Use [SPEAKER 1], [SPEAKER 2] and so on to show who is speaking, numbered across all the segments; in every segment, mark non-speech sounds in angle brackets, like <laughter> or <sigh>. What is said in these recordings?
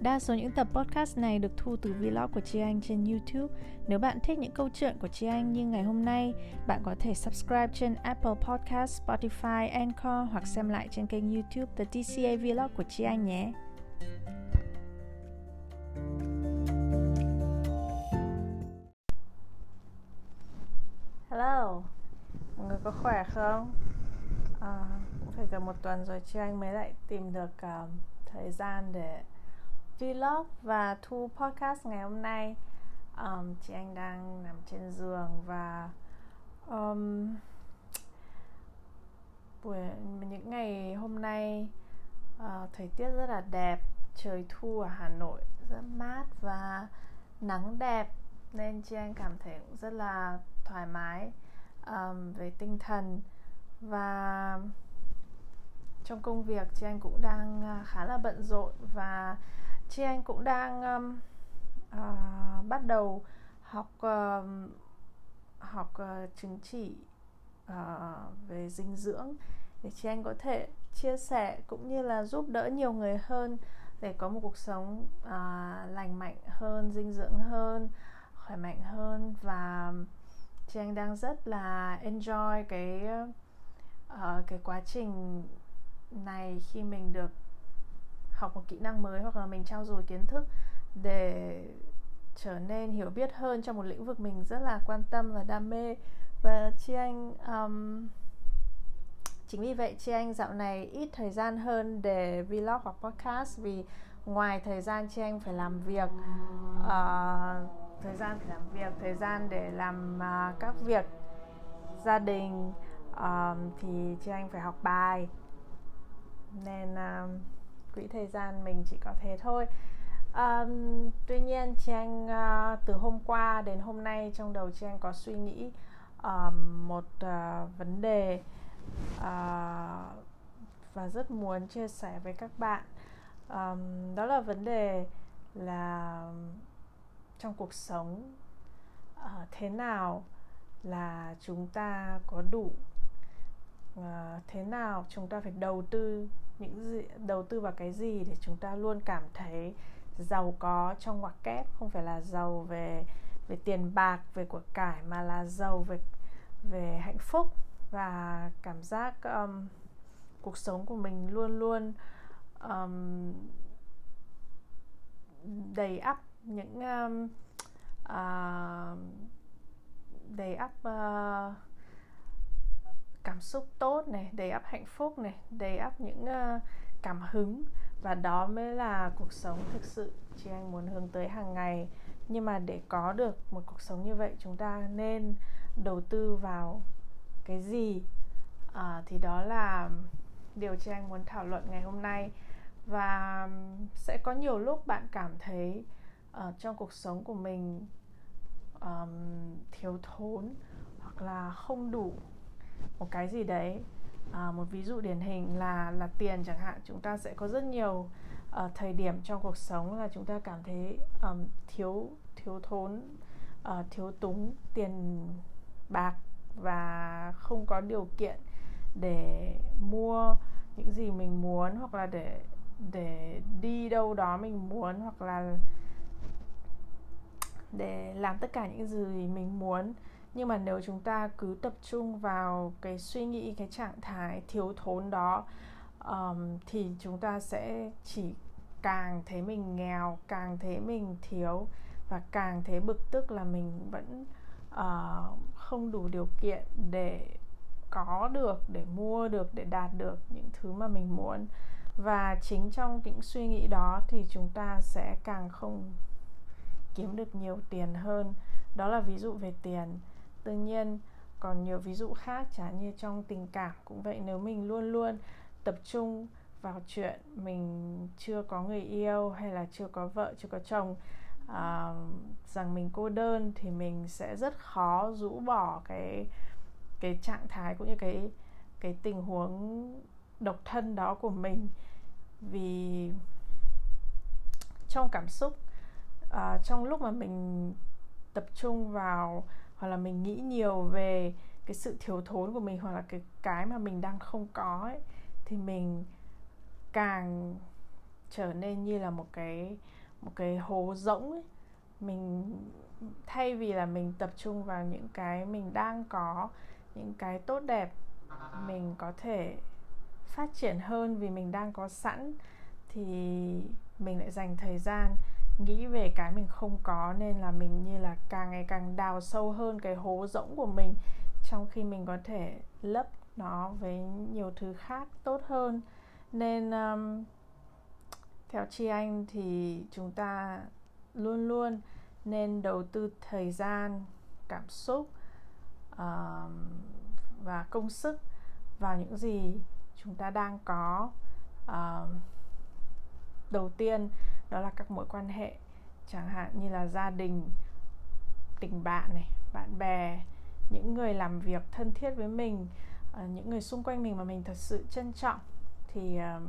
[SPEAKER 1] Đa số những tập podcast này được thu từ vlog của Chi Anh trên YouTube. Nếu bạn thích những câu chuyện của Chi Anh như ngày hôm nay, bạn có thể subscribe trên Apple Podcast, Spotify, Anchor hoặc xem lại trên kênh YouTube The TCA Vlog của Chi Anh nhé. Hello, mọi người có khỏe không? À, cũng phải gần một tuần rồi Chi Anh mới lại tìm được uh, thời gian để vlog và thu podcast ngày hôm nay. Um, chị anh đang nằm trên giường và um, buổi những ngày hôm nay uh, thời tiết rất là đẹp trời thu ở Hà Nội rất mát và nắng đẹp nên chị anh cảm thấy cũng rất là thoải mái um, về tinh thần. Và trong công việc chị anh cũng đang à, khá là bận rộn và chị anh cũng đang um, uh, bắt đầu học uh, học uh, chứng chỉ uh, về dinh dưỡng. Để chị anh có thể chia sẻ cũng như là giúp đỡ nhiều người hơn để có một cuộc sống uh, lành mạnh hơn dinh dưỡng hơn khỏe mạnh hơn. Và chị anh đang rất là enjoy cái uh, cái quá trình này khi mình được học một kỹ năng mới hoặc là mình trao dồi kiến thức để trở nên hiểu biết hơn trong một lĩnh vực mình rất là quan tâm và đam mê. Và chị anh um, chính vì vậy chị anh dạo này ít thời gian hơn để vlog hoặc podcast vì ngoài thời gian chị anh phải làm việc uh, thời gian phải làm việc thời gian để làm uh, các việc gia đình um, thì chị anh phải học bài. Nên uh, quỹ thời gian mình chỉ có thế thôi. Um, tuy nhiên trang uh, ờ, từ hôm qua đến hôm nay trong đầu trang có suy nghĩ um, một uh, vấn đề uh, và rất muốn chia sẻ với các bạn. Um, đó là vấn đề là trong cuộc sống uh, thế nào là chúng ta có đủ à, thế nào chúng ta phải đầu tư những gì, đầu tư vào cái gì để chúng ta luôn cảm thấy giàu có trong ngoặc kép? Không phải là giàu về về tiền bạc về của cải mà là giàu về về hạnh phúc. Và cảm giác um, cuộc sống của mình luôn luôn um, đầy ắp những um, uh, đầy ắp uh, cảm xúc tốt này đầy ắp hạnh phúc này đầy ắp những uh, cảm hứng. Và đó mới là cuộc sống thực sự chị anh muốn hướng tới hàng ngày. Nhưng mà để có được một cuộc sống như vậy chúng ta nên đầu tư vào cái gì? À, thì đó là điều chị anh muốn thảo luận ngày hôm nay. Và sẽ có nhiều lúc bạn cảm thấy uh, trong cuộc sống của mình um, thiếu thốn hoặc là không đủ một cái gì đấy à, một ví dụ điển hình là là tiền chẳng hạn chúng ta sẽ có rất nhiều uh, thời điểm trong cuộc sống là chúng ta cảm thấy um, thiếu thiếu thốn uh, thiếu túng tiền bạc và không có điều kiện để mua những gì mình muốn hoặc là để để đi đâu đó mình muốn hoặc là để làm tất cả những gì mình muốn nhưng mà nếu chúng ta cứ tập trung vào cái suy nghĩ cái trạng thái thiếu thốn đó um, thì chúng ta sẽ chỉ càng thấy mình nghèo càng thấy mình thiếu và càng thấy bực tức là mình vẫn uh, không đủ điều kiện để có được để mua được để đạt được những thứ mà mình muốn. Và chính trong những suy nghĩ đó thì chúng ta sẽ càng không kiếm được nhiều tiền hơn. Đó là ví dụ về tiền tự nhiên còn nhiều ví dụ khác chả như trong tình cảm cũng vậy nếu mình luôn luôn tập trung vào chuyện mình chưa có người yêu hay là chưa có vợ chưa có chồng à, rằng mình cô đơn thì mình sẽ rất khó rũ bỏ cái cái trạng thái cũng như cái cái tình huống độc thân đó của mình. Vì trong cảm xúc uh, trong lúc mà mình tập trung vào hoặc là mình nghĩ nhiều về cái sự thiếu thốn của mình hoặc là cái cái mà mình đang không có ấy, thì mình càng trở nên như là một cái một cái hố rỗng ấy. Mình thay vì là mình tập trung vào những cái mình đang có, những cái tốt đẹp, mình có thể phát triển hơn vì mình đang có sẵn, thì mình lại dành thời gian nghĩ về cái mình không có nên là mình như là càng ngày càng đào sâu hơn cái hố rỗng của mình trong khi mình có thể lấp nó với nhiều thứ khác tốt hơn. Nên um, theo chi anh thì chúng ta luôn luôn nên đầu tư thời gian cảm xúc uh, và công sức vào những gì chúng ta đang có uh, đầu tiên đó là các mối quan hệ chẳng hạn như là gia đình tình bạn này bạn bè những người làm việc thân thiết với mình ờ, những người xung quanh mình mà mình thật sự trân trọng. Thì uh,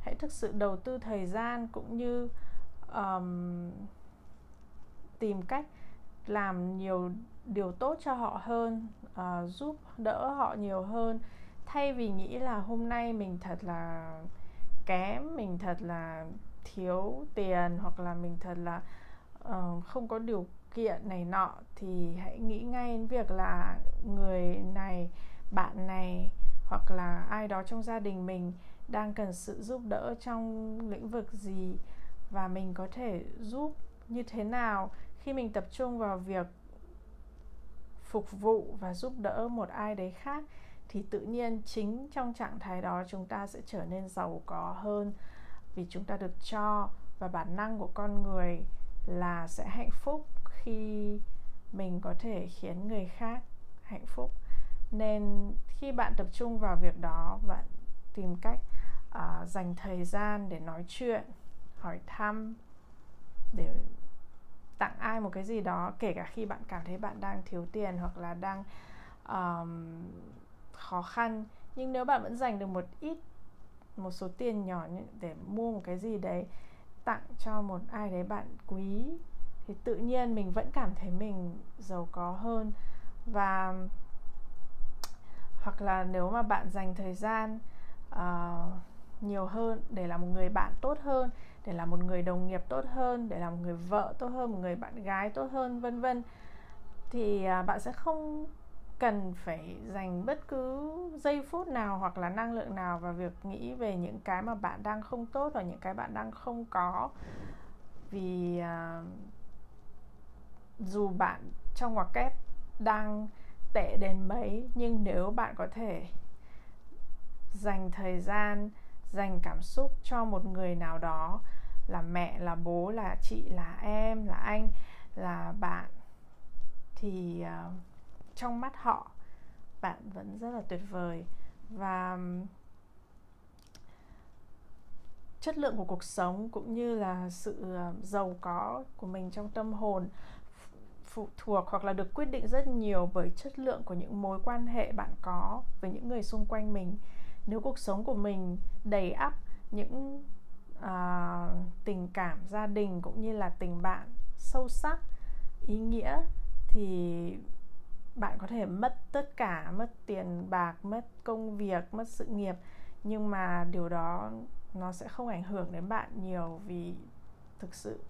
[SPEAKER 1] hãy thực sự đầu tư thời gian cũng như um, tìm cách làm nhiều điều tốt cho họ hơn uh, giúp đỡ họ nhiều hơn. Thay vì nghĩ là hôm nay mình thật là kém mình thật là thiếu tiền hoặc là mình thật là uh, không có điều kiện này nọ thì hãy nghĩ ngay đến việc là người này bạn này hoặc là ai đó trong gia đình mình đang cần sự giúp đỡ trong lĩnh vực gì và mình có thể giúp như thế nào khi mình tập trung vào việc phục vụ và giúp đỡ một ai đấy khác thì tự nhiên chính trong trạng thái đó chúng ta sẽ trở nên giàu có hơn vì chúng ta được cho và bản năng của con người là sẽ hạnh phúc khi mình có thể khiến người khác hạnh phúc. Nên khi bạn tập trung vào việc đó bạn tìm cách uh, dành thời gian để nói chuyện hỏi thăm để tặng ai một cái gì đó kể cả khi bạn cảm thấy bạn đang thiếu tiền hoặc là đang um, khó khăn nhưng nếu bạn vẫn dành được một ít một số tiền nhỏ để mua một cái gì đấy tặng cho một ai đấy bạn quý thì tự nhiên mình vẫn cảm thấy mình giàu có hơn. Và hoặc là nếu mà bạn dành thời gian uh, nhiều hơn để là một người bạn tốt hơn để là một người đồng nghiệp tốt hơn để là một người vợ tốt hơn một người bạn gái tốt hơn vân vân thì uh, bạn sẽ không cần phải dành bất cứ giây phút nào hoặc là năng lượng nào vào việc nghĩ về những cái mà bạn đang không tốt và những cái bạn đang không có. Vì uh, dù bạn trong ngoặc kép đang tệ đến mấy nhưng nếu bạn có thể dành thời gian dành cảm xúc cho một người nào đó là mẹ là bố là chị là em là anh là bạn thì uh, trong mắt họ bạn vẫn rất là tuyệt vời. Và chất lượng của cuộc sống cũng như là sự ờ, giàu có của mình trong tâm hồn phụ thuộc hoặc là được quyết định rất nhiều bởi chất lượng của những mối quan hệ bạn có với những người xung quanh mình. Nếu cuộc sống của mình đầy ắp những uh, tình cảm gia đình cũng như là tình bạn sâu sắc ý nghĩa thì bạn có thể mất tất cả mất tiền bạc mất công việc mất sự nghiệp. Nhưng mà điều đó nó sẽ không ảnh hưởng đến bạn nhiều vì thực sự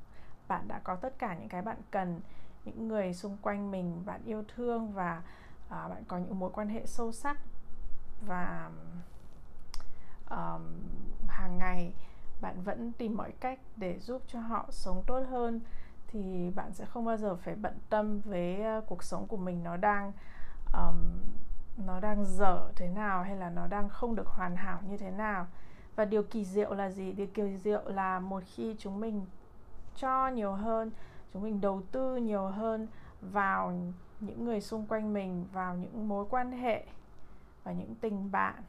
[SPEAKER 1] bạn đã có tất cả những cái bạn cần những người xung quanh mình bạn yêu thương và à, bạn có những mối quan hệ sâu sắc. Và um, hàng ngày bạn vẫn tìm mọi cách để giúp cho họ sống tốt hơn thì bạn sẽ không bao giờ phải bận tâm với ờ, cuộc sống của mình nó đang um, nó đang dở thế nào hay là nó đang không được hoàn hảo như thế nào. Và điều kỳ diệu là gì? Điều kỳ diệu là một khi chúng mình cho nhiều hơn chúng mình đầu tư nhiều hơn vào những người xung quanh mình vào những mối quan hệ và những tình bạn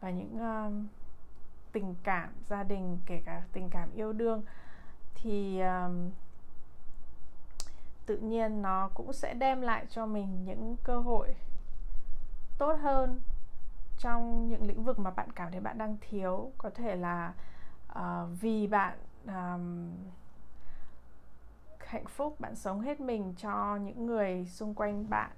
[SPEAKER 1] và những um, tình cảm gia đình kể cả tình cảm yêu đương thì um, tự nhiên nó cũng sẽ đem lại cho mình những cơ hội tốt hơn trong những lĩnh vực mà bạn cảm thấy bạn đang thiếu. Có thể là uh, vì bạn um, hạnh phúc bạn sống hết mình cho những người xung quanh bạn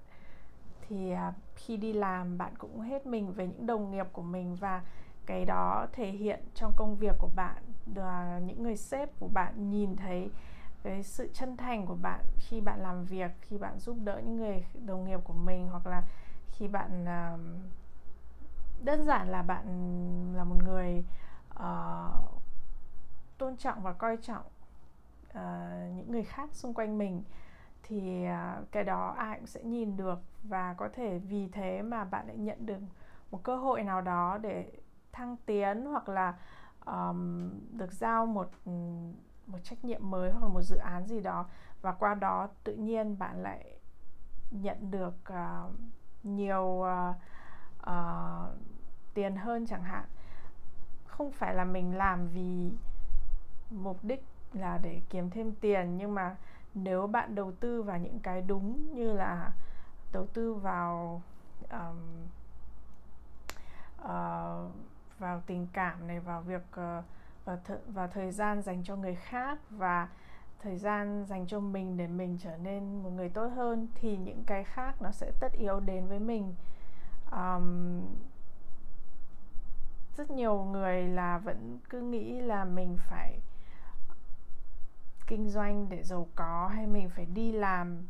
[SPEAKER 1] thì uh, khi đi làm bạn cũng hết mình với những đồng nghiệp của mình và cái đó thể hiện trong công việc của bạn. Uh, những người sếp của bạn nhìn thấy cái sự chân thành của bạn khi bạn làm việc khi bạn giúp đỡ những người đồng nghiệp của mình hoặc là khi bạn uh, đơn giản là bạn là một người uh, tôn trọng và coi trọng uh, những người khác xung quanh mình thì uh, cái đó ai cũng sẽ nhìn được. Và có thể vì thế mà bạn lại nhận được một cơ hội nào đó để thăng tiến hoặc là um, được giao một một trách nhiệm mới hoặc là một dự án gì đó. Và qua đó tự nhiên bạn lại nhận được uh, nhiều uh, uh, tiền hơn chẳng hạn. Không phải là mình làm vì mục đích là để kiếm thêm tiền nhưng mà nếu bạn đầu tư vào những cái đúng như là đầu tư vào um, uh, vào tình cảm này vào việc uh, và th- và thời gian dành cho người khác và thời gian dành cho mình để mình trở nên một người tốt hơn thì những cái khác nó sẽ tất yếu đến với mình. Um, rất nhiều người là vẫn cứ nghĩ là mình phải kinh doanh để giàu có hay mình phải đi làm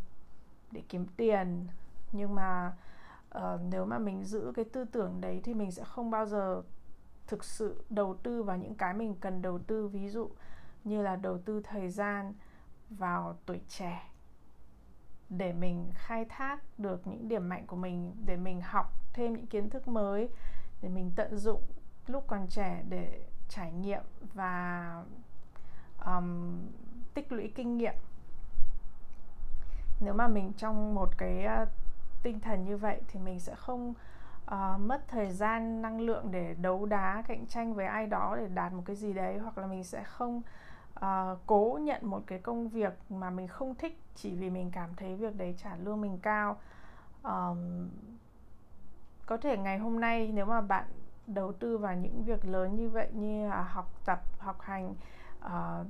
[SPEAKER 1] để kiếm tiền. Nhưng mà uh, nếu mà mình giữ cái tư tưởng đấy thì mình sẽ không bao giờ thực sự đầu tư vào những cái mình cần đầu tư ví dụ như là đầu tư thời gian vào tuổi trẻ để mình khai thác được những điểm mạnh của mình để mình học thêm những kiến thức mới để mình tận dụng lúc còn trẻ để trải nghiệm và um, tích lũy kinh nghiệm. Nếu mà mình trong một cái ờ, tinh thần như vậy thì mình sẽ không uh, mất thời gian năng lượng để đấu đá cạnh tranh với ai đó để đạt một cái gì đấy hoặc là mình sẽ không uh, cố nhận một cái công việc mà mình không thích chỉ vì mình cảm thấy việc đấy trả lương mình cao. Um, có thể ngày hôm nay nếu mà bạn đầu tư vào những việc lớn như vậy như là học tập học hành uh,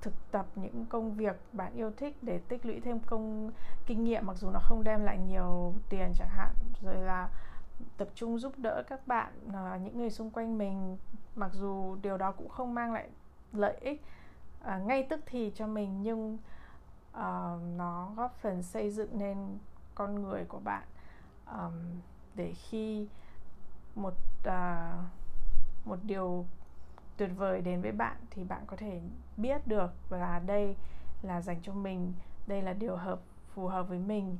[SPEAKER 1] thực tập những công việc bạn yêu thích để tích lũy thêm công kinh nghiệm mặc dù nó không đem lại nhiều tiền chẳng hạn. Rồi là tập trung giúp đỡ các bạn uh, những người xung quanh mình mặc dù điều đó cũng không mang lại lợi ích uh, ngay tức thì cho mình nhưng uh, nó góp phần xây dựng nên con người của bạn. Um, để khi một uh, một điều tuyệt vời đến với bạn thì bạn có thể biết được là đây là dành cho mình đây là điều hợp phù hợp với mình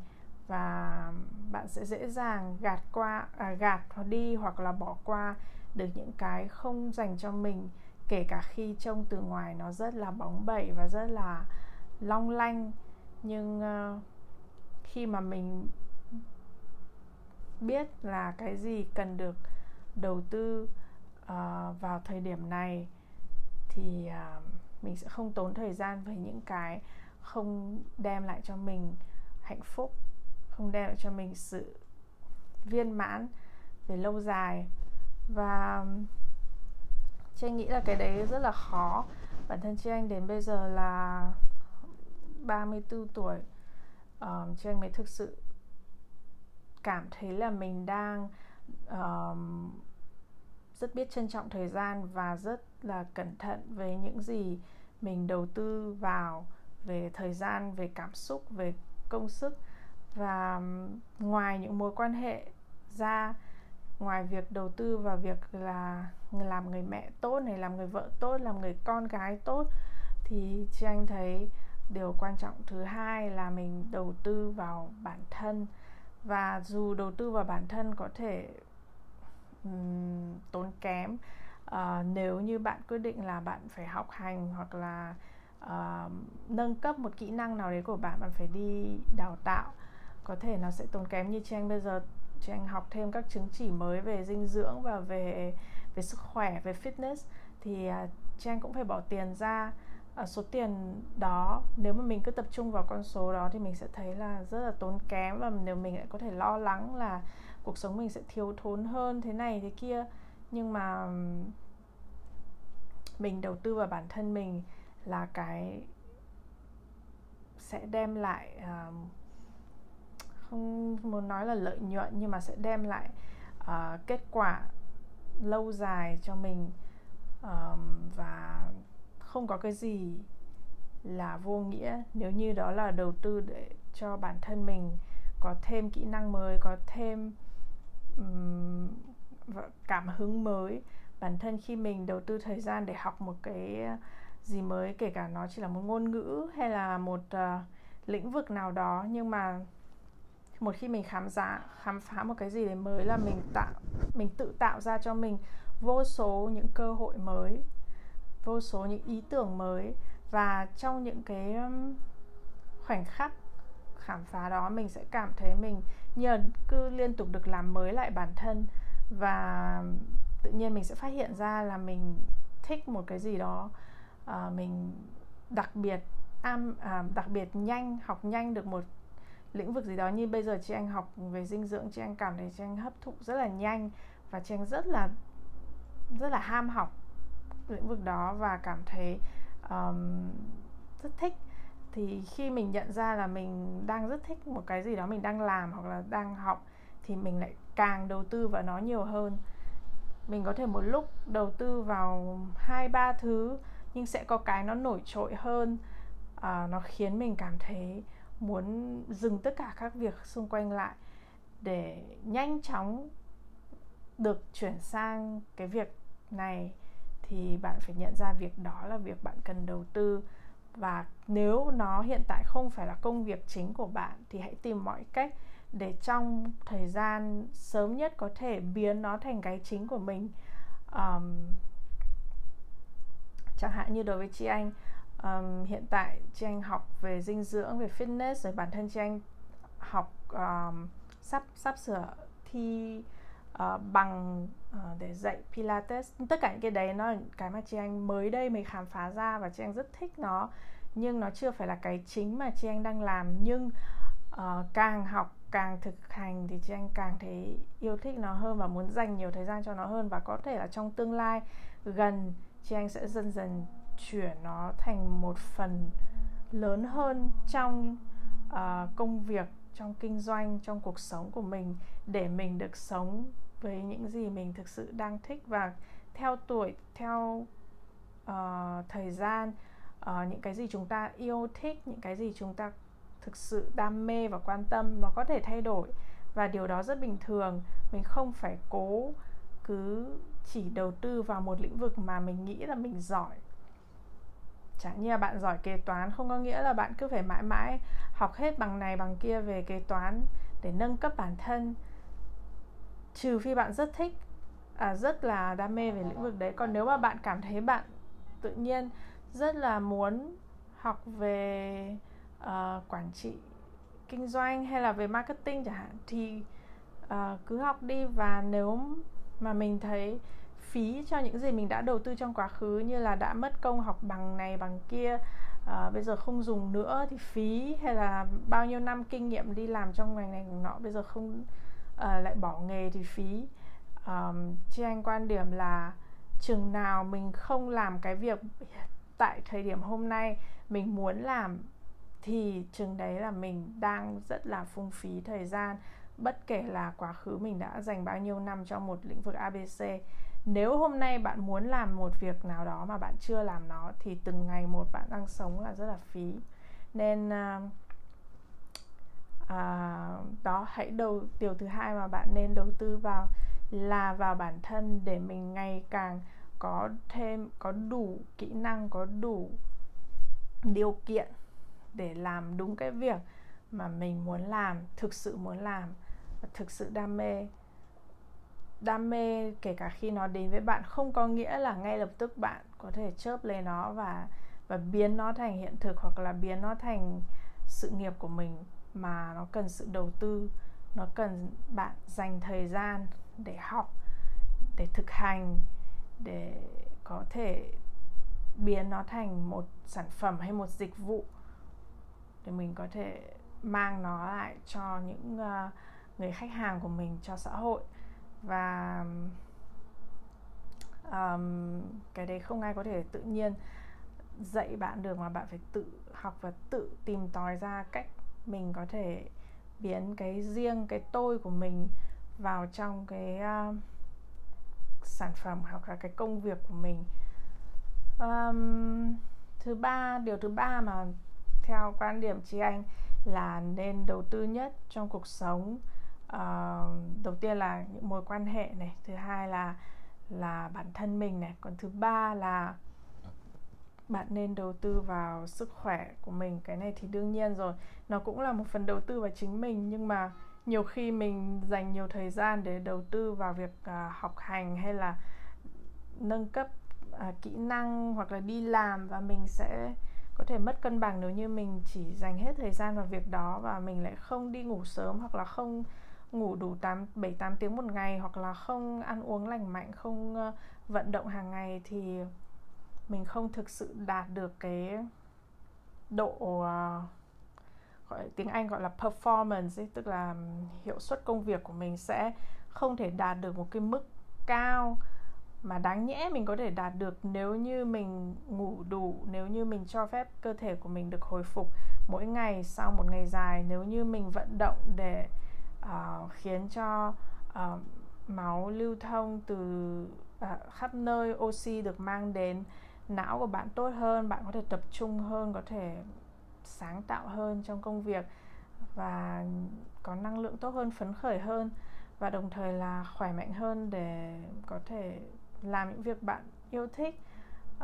[SPEAKER 1] và bạn sẽ dễ dàng gạt qua à, gạt đi hoặc là bỏ qua được những cái không dành cho mình kể cả khi trông từ ngoài nó rất là bóng bẩy và rất là long lanh. Nhưng uh, khi mà mình biết là cái gì cần được đầu tư uh, vào thời điểm này thì uh, mình sẽ không tốn thời gian với những cái không đem lại cho mình hạnh phúc không đem lại cho mình sự viên mãn về lâu dài. Và chị anh nghĩ là cái đấy rất là khó. Bản thân chị anh đến bây giờ là 34 tuổi. Ờ, um, chị anh mới thực sự cảm thấy là mình đang um, rất biết trân trọng thời gian và rất là cẩn thận về những gì mình đầu tư vào về thời gian, về cảm xúc, về công sức. Và ngoài những mối quan hệ ra, ngoài việc đầu tư vào việc là làm người mẹ tốt này, làm người vợ tốt, làm người con gái tốt, thì chị anh thấy điều quan trọng thứ hai là mình đầu tư vào bản thân. Và dù đầu tư vào bản thân có thể um, tốn kém. Uh, nếu như bạn quyết định là bạn phải học hành hoặc là uh, nâng cấp một kỹ năng nào đấy của bạn bạn phải đi đào tạo có thể nó sẽ tốn kém. Như trang bây giờ trang học thêm các chứng chỉ mới về dinh dưỡng và về về sức khỏe về fitness thì à, uh, trang cũng phải bỏ tiền ra. Ở số tiền đó nếu mà mình cứ tập trung vào con số đó thì mình sẽ thấy là rất là tốn kém và nếu mình lại có thể lo lắng là cuộc sống mình sẽ thiếu thốn hơn thế này thế kia. Nhưng mà mình đầu tư vào bản thân mình là cái sẽ đem lại uh, không muốn nói là lợi nhuận nhưng mà sẽ đem lại uh, kết quả lâu dài cho mình um, và không có cái gì là vô nghĩa. Nếu như đó là đầu tư để cho bản thân mình có thêm kỹ năng mới có thêm um, cảm hứng mới. Bản thân khi mình đầu tư thời gian để học một cái gì mới kể cả nó chỉ là một ngôn ngữ hay là một uh, lĩnh vực nào đó nhưng mà một khi mình khám phá khám phá một cái gì đấy mới là mình tạo mình tự tạo ra cho mình vô số những cơ hội mới vô số những ý tưởng mới. Và trong những cái khoảnh khắc khám phá đó mình sẽ cảm thấy mình nhờ cứ liên tục được làm mới lại bản thân và tự nhiên mình sẽ phát hiện ra là mình thích một cái gì đó uh, mình đặc biệt am à, đặc biệt nhanh học nhanh được một lĩnh vực gì đó. Như bây giờ chị anh học về dinh dưỡng chị anh cảm thấy chị anh hấp thụ rất là nhanh và chị anh rất là rất là ham học lĩnh vực đó và cảm thấy um, rất thích thì khi mình nhận ra là mình đang rất thích một cái gì đó mình đang làm hoặc là đang học thì mình lại càng đầu tư vào nó nhiều hơn. Mình có thể một lúc đầu tư vào hai ba thứ nhưng sẽ có cái nó nổi trội hơn. À, nó khiến mình cảm thấy muốn dừng tất cả các việc xung quanh lại để nhanh chóng được chuyển sang cái việc này. Thì bạn phải nhận ra việc đó là việc bạn cần đầu tư và nếu nó hiện tại không phải là công việc chính của bạn thì hãy tìm mọi cách để trong thời gian sớm nhất có thể biến nó thành cái chính của mình. Um, chẳng hạn như đối với chị anh um, hiện tại chị anh học về dinh dưỡng về fitness rồi bản thân chị anh học um, sắp sắp sửa thi uh, bằng uh, để dạy pilates. Tất cả những cái đấy nó là cái mà chị anh mới đây mới khám phá ra và chị anh rất thích nó. Nhưng nó chưa phải là cái chính mà chị anh đang làm. Nhưng uh, càng học càng thực hành thì chị anh càng thấy yêu thích nó hơn và muốn dành nhiều thời gian cho nó hơn. Và có thể là trong tương lai gần chị anh sẽ dần dần chuyển nó thành một phần lớn hơn trong uh, công việc trong kinh doanh trong cuộc sống của mình. Để mình được sống với những gì mình thực sự đang thích và theo tuổi theo uh, thời gian uh, những cái gì chúng ta yêu thích những cái gì chúng ta thực sự đam mê và quan tâm nó có thể thay đổi. Và điều đó rất bình thường. Mình không phải cố cứ chỉ đầu tư vào một lĩnh vực mà mình nghĩ là mình giỏi. Chẳng như là bạn giỏi kế toán không có nghĩa là bạn cứ phải mãi mãi học hết bằng này bằng kia về kế toán để nâng cấp bản thân trừ phi bạn rất thích à, rất là đam mê về lĩnh vực đấy. Còn nếu mà bạn cảm thấy bạn tự nhiên rất là muốn học về uh, quản trị kinh doanh hay là về marketing chẳng hạn thì uh, cứ học đi. Và nếu mà mình thấy phí cho những gì mình đã đầu tư trong quá khứ như là đã mất công học bằng này bằng kia à, bây giờ không dùng nữa thì phí hay là bao nhiêu năm kinh nghiệm đi làm trong ngành này ngành nọ bây giờ không uh, lại bỏ nghề thì phí. Um, chị anh quan điểm là chừng nào mình không làm cái việc tại thời điểm hôm nay mình muốn làm thì chừng đấy là mình đang rất là phung phí thời gian bất kể là quá khứ mình đã dành bao nhiêu năm cho một lĩnh vực abc nếu hôm nay bạn muốn làm một việc nào đó mà bạn chưa làm nó thì từng ngày một bạn đang sống là rất là phí. Nên uh, à, đó hãy đầu điều thứ hai mà bạn nên đầu tư vào là vào bản thân để mình ngày càng có thêm có đủ kỹ năng có đủ điều kiện để làm đúng cái việc mà mình muốn làm thực sự muốn làm thực sự đam mê. Đam mê kể cả khi nó đến với bạn không có nghĩa là ngay lập tức bạn có thể chớp lấy nó và và biến nó thành hiện thực hoặc là biến nó thành sự nghiệp của mình mà nó cần sự đầu tư nó cần bạn dành thời gian để học để thực hành để có thể biến nó thành một sản phẩm hay một dịch vụ để mình có thể mang nó lại cho những uh, người khách hàng của mình cho xã hội. Và um, cái đấy không ai có thể tự nhiên dạy bạn được mà bạn phải tự học và tự tìm tòi ra cách mình có thể biến cái riêng cái tôi của mình vào trong cái uh, sản phẩm hoặc là cái công việc của mình. Um, thứ ba điều thứ ba mà theo quan điểm chị anh là nên đầu tư nhất trong cuộc sống. Uh, đầu tiên là những mối quan hệ này thứ hai là là bản thân mình này còn thứ ba là bạn nên đầu tư vào sức khỏe của mình. Cái này thì đương nhiên rồi. Nó cũng là một phần đầu tư vào chính mình nhưng mà nhiều khi mình dành nhiều thời gian để đầu tư vào việc uh, học hành hay là nâng cấp uh, kỹ năng hoặc là đi làm và mình sẽ có thể mất cân bằng nếu như mình chỉ dành hết thời gian vào việc đó và mình lại không đi ngủ sớm hoặc là không ngủ đủ 8 7 8 tiếng một ngày hoặc là không ăn uống lành mạnh, không uh, vận động hàng ngày thì mình không thực sự đạt được cái độ à, gọi tiếng Anh gọi là performance ấy, tức là hiệu suất công việc của mình sẽ không thể đạt được một cái mức cao mà đáng nhẽ mình có thể đạt được nếu như mình ngủ đủ nếu như mình cho phép cơ thể của mình được hồi phục mỗi ngày sau một ngày dài nếu như mình vận động để uh, khiến cho uh, máu lưu thông từ uh, khắp nơi oxy được mang đến não của bạn tốt hơn bạn có thể tập trung hơn có thể sáng tạo hơn trong công việc và có năng lượng tốt hơn phấn khởi hơn và đồng thời là khỏe mạnh hơn để có thể làm những việc bạn yêu thích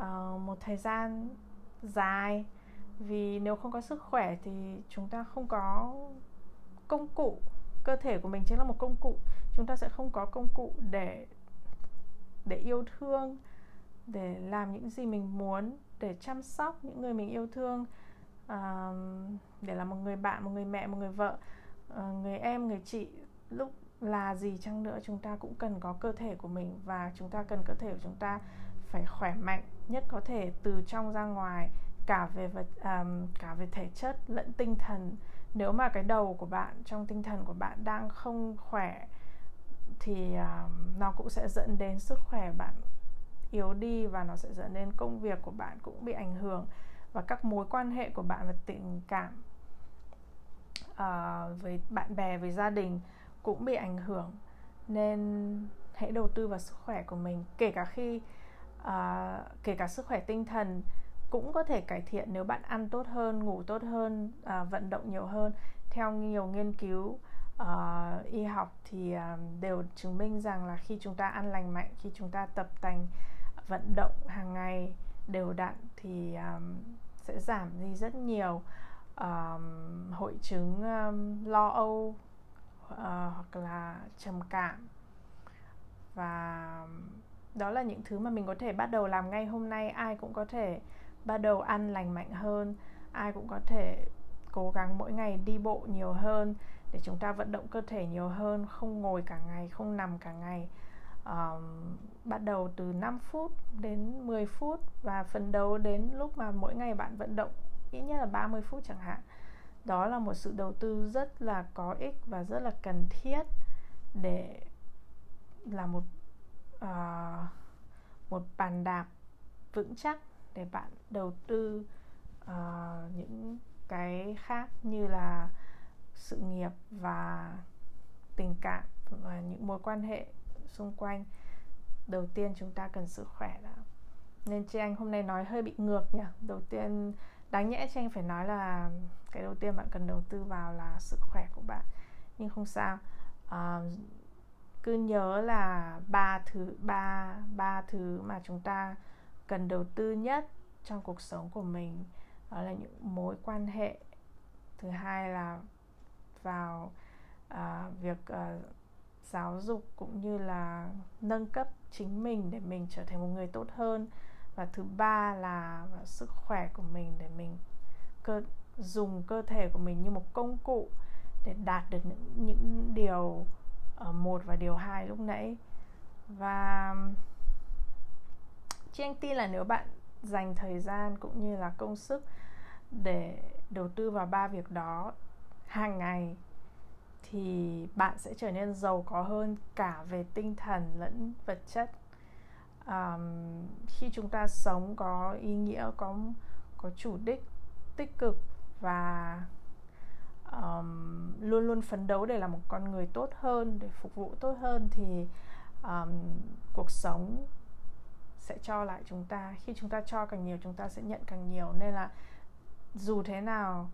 [SPEAKER 1] uh, một thời gian dài. Vì nếu không có sức khỏe thì chúng ta không có công cụ cơ thể của mình chính là một công cụ. Chúng ta sẽ không có công cụ để để yêu thương để làm những gì mình muốn để chăm sóc những người mình yêu thương uh, để là một người bạn một người mẹ một người vợ uh, người em người chị. Lúc là gì chăng nữa chúng ta cũng cần có cơ thể của mình và chúng ta cần cơ thể của chúng ta phải khỏe mạnh nhất có thể từ trong ra ngoài cả về vật um, cả về thể chất lẫn tinh thần. Nếu mà cái đầu của bạn trong tinh thần của bạn đang không khỏe thì um, nó cũng sẽ dẫn đến sức khỏe bạn yếu đi và nó sẽ dẫn đến công việc của bạn cũng bị ảnh hưởng và các mối quan hệ của bạn và tình cảm uh, với bạn bè với gia đình cũng bị ảnh hưởng. Nên hãy đầu tư vào sức khỏe của mình kể cả khi uh, kể cả sức khỏe tinh thần cũng có thể cải thiện nếu bạn ăn tốt hơn ngủ tốt hơn uh, vận động nhiều hơn. Theo nhiều nghiên cứu uh, y học thì uh, đều chứng minh rằng là khi chúng ta ăn lành mạnh khi chúng ta tập tành vận động hàng ngày đều đặn thì um, sẽ giảm đi rất nhiều. Um, hội chứng um, lo âu uh, hoặc là trầm cảm. Và đó là những thứ mà mình có thể bắt đầu làm ngay hôm nay. Ai cũng có thể bắt đầu ăn lành mạnh hơn. Ai cũng có thể cố gắng mỗi ngày đi bộ nhiều hơn để chúng ta vận động cơ thể nhiều hơn không ngồi cả ngày không nằm cả ngày um, bắt đầu từ 5 phút đến 10 phút và phấn đấu đến lúc mà mỗi ngày bạn vận động ít nhất là 30 phút chẳng hạn. Đó là một sự đầu tư rất là có ích và rất là cần thiết để là một uh, một bàn đạp vững chắc để bạn đầu tư uh, những cái khác như là sự nghiệp và tình cảm và những mối quan hệ xung quanh. Đầu tiên chúng ta cần sức khỏe đã. Nên chị anh hôm nay nói hơi bị ngược nhỉ. Đầu tiên đáng nhẽ chị anh phải nói là cái đầu tiên bạn cần đầu tư vào là sức khỏe của bạn. Nhưng không sao. À, cứ nhớ là ba thứ ba ba thứ mà chúng ta cần đầu tư nhất trong cuộc sống của mình đó là những mối quan hệ. Thứ hai là vào uh, việc uh, giáo dục cũng như là nâng cấp chính mình để mình trở thành một người tốt hơn. Và thứ ba là sức khỏe của mình để mình cơ, dùng cơ thể của mình như một công cụ để đạt được những những điều ở một và điều hai lúc nãy. Và chị anh tin là nếu bạn dành thời gian cũng như là công sức để đầu tư vào ba việc đó hàng ngày thì bạn sẽ trở nên giàu có hơn cả về tinh thần lẫn vật chất. Um, khi chúng ta sống có ý nghĩa có có chủ đích tích cực và um, luôn luôn phấn đấu để là một con người tốt hơn để phục vụ tốt hơn thì um, cuộc sống sẽ cho lại chúng ta. Khi chúng ta cho càng nhiều chúng ta sẽ nhận càng nhiều. Nên là dù thế nào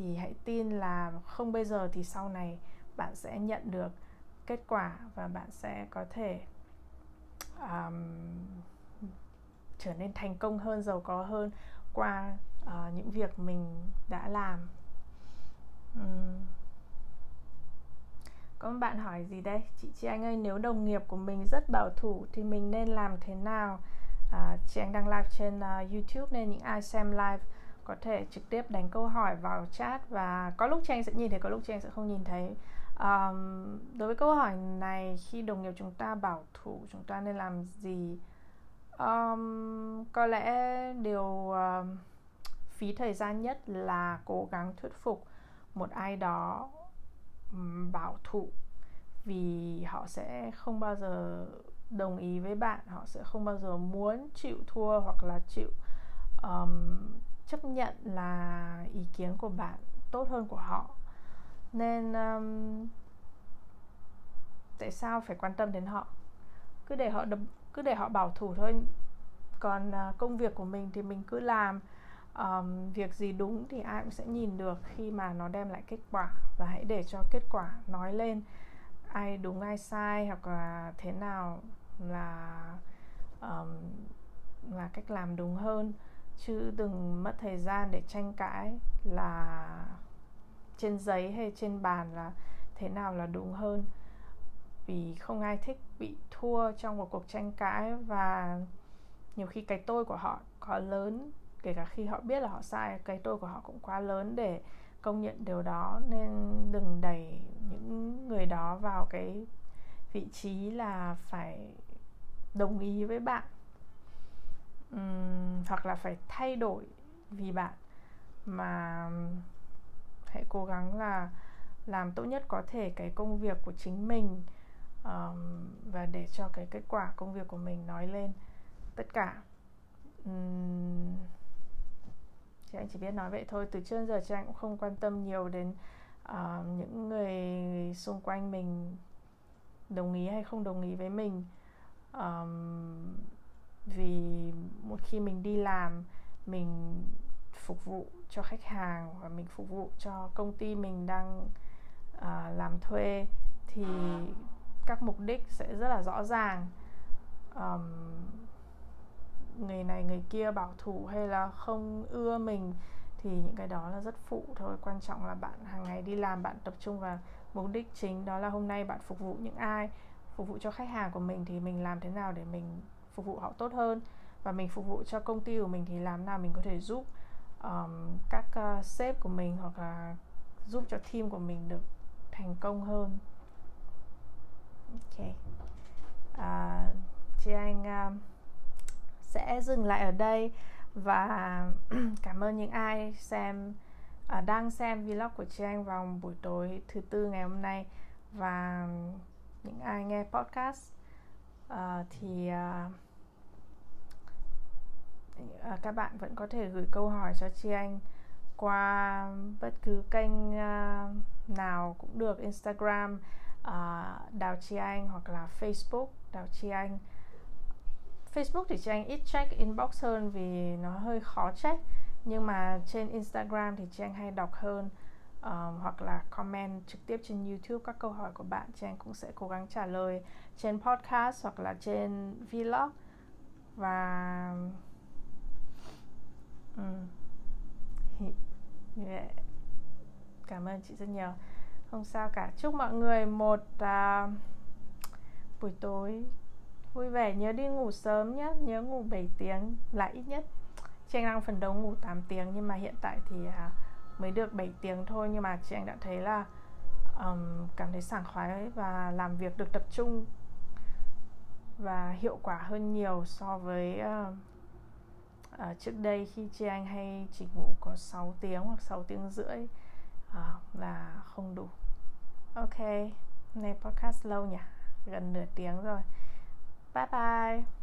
[SPEAKER 1] thì hãy tin là không bây giờ thì sau này bạn sẽ nhận được kết quả và bạn sẽ có thể um, trở nên thành công hơn giàu có hơn qua uh, những việc mình đã làm. Um, có một bạn hỏi gì đây? Chị chị anh ơi nếu đồng nghiệp của mình rất bảo thủ thì mình nên làm thế nào? Uh, chị anh đang live trên uh, youtube nên những ai xem live có thể trực tiếp đánh câu hỏi vào chat và có lúc trang sẽ nhìn thấy có lúc trang sẽ không nhìn thấy. Um, đối với câu hỏi này khi đồng nghiệp chúng ta bảo thủ chúng ta nên làm gì? Um, có lẽ điều uh, phí thời gian nhất là cố gắng thuyết phục một ai đó um, bảo thủ. Vì họ sẽ không bao giờ đồng ý với bạn họ sẽ không bao giờ muốn chịu thua hoặc là chịu um, chấp nhận là ý kiến của bạn tốt hơn của họ. Nên um, tại sao phải quan tâm đến họ? Cứ để họ đập, cứ để họ bảo thủ thôi. Còn uh, công việc của mình thì mình cứ làm. Um, việc gì đúng thì ai cũng sẽ nhìn được khi mà nó đem lại kết quả. Và hãy để cho kết quả nói lên ai đúng ai sai hoặc là thế nào là um, là cách làm đúng hơn chứ đừng mất thời gian để tranh cãi là trên giấy hay trên bàn là thế nào là đúng hơn. Vì không ai thích bị thua trong một cuộc tranh cãi và nhiều khi cái tôi của họ quá lớn, kể cả khi họ biết là họ sai, cái tôi của họ cũng quá lớn để công nhận điều đó. Nên đừng đẩy những người đó vào cái vị trí là phải đồng ý với bạn um, hoặc là phải thay đổi vì bạn. Mà hãy cố gắng là làm tốt nhất có thể cái công việc của chính mình um, và để cho cái kết quả công việc của mình nói lên. Tất cả. Um, chị anh chỉ biết nói vậy thôi. Từ trước đến giờ chị anh cũng không quan tâm nhiều đến uh, những người xung quanh mình đồng ý hay không đồng ý với mình. Um, vì một khi mình đi làm mình phục vụ cho khách hàng và mình phục vụ cho công ty mình đang uh, làm thuê thì các mục đích sẽ rất là rõ ràng. Um, người này người kia bảo thủ hay là không ưa mình thì những cái đó là rất phụ thôi. Quan trọng là bạn hàng ngày đi làm bạn tập trung vào mục đích chính đó là hôm nay bạn phục vụ những ai phục vụ cho khách hàng của mình thì mình làm thế nào để mình phục vụ họ tốt hơn và mình phục vụ cho công ty của mình thì làm nào mình có thể giúp um, các uh, sếp của mình hoặc là giúp cho team của mình được thành công hơn. Ok. À, chị anh uh, sẽ dừng lại ở đây và <clears throat> cảm ơn những ai xem uh, đang xem vlog của chị anh vào buổi tối thứ tư ngày hôm nay. Và những ai nghe podcast à, thì à, các bạn vẫn có thể gửi câu hỏi cho chị anh qua bất cứ kênh à, nào cũng được Instagram à, Đào Chi Anh hoặc là Facebook Đào Chi Anh. Facebook thì Chi Anh ít check inbox hơn vì nó hơi khó check nhưng mà trên Instagram thì Chi Anh hay đọc hơn um, hoặc là comment trực tiếp trên YouTube các câu hỏi của bạn trang cũng sẽ cố gắng trả lời trên podcast hoặc là trên vlog. Và um, yeah. cảm ơn chị rất nhiều. Không sao cả. Chúc mọi người một uh, buổi tối vui vẻ. Nhớ đi ngủ sớm nhé. Nhớ ngủ 7 tiếng là ít nhất. Trang đang phấn đấu ngủ 8 tiếng nhưng mà hiện tại thì uh, mới được 7 tiếng thôi nhưng mà chị Anh đã thấy là um, cảm thấy sảng khoái và làm việc được tập trung và hiệu quả hơn nhiều so với uh, uh, trước đây khi chị Anh hay chỉ ngủ có 6 tiếng hoặc 6 tiếng rưỡi uh, là không đủ. Ok, hôm nay podcast lâu nhỉ? Gần nửa tiếng rồi. Bye bye.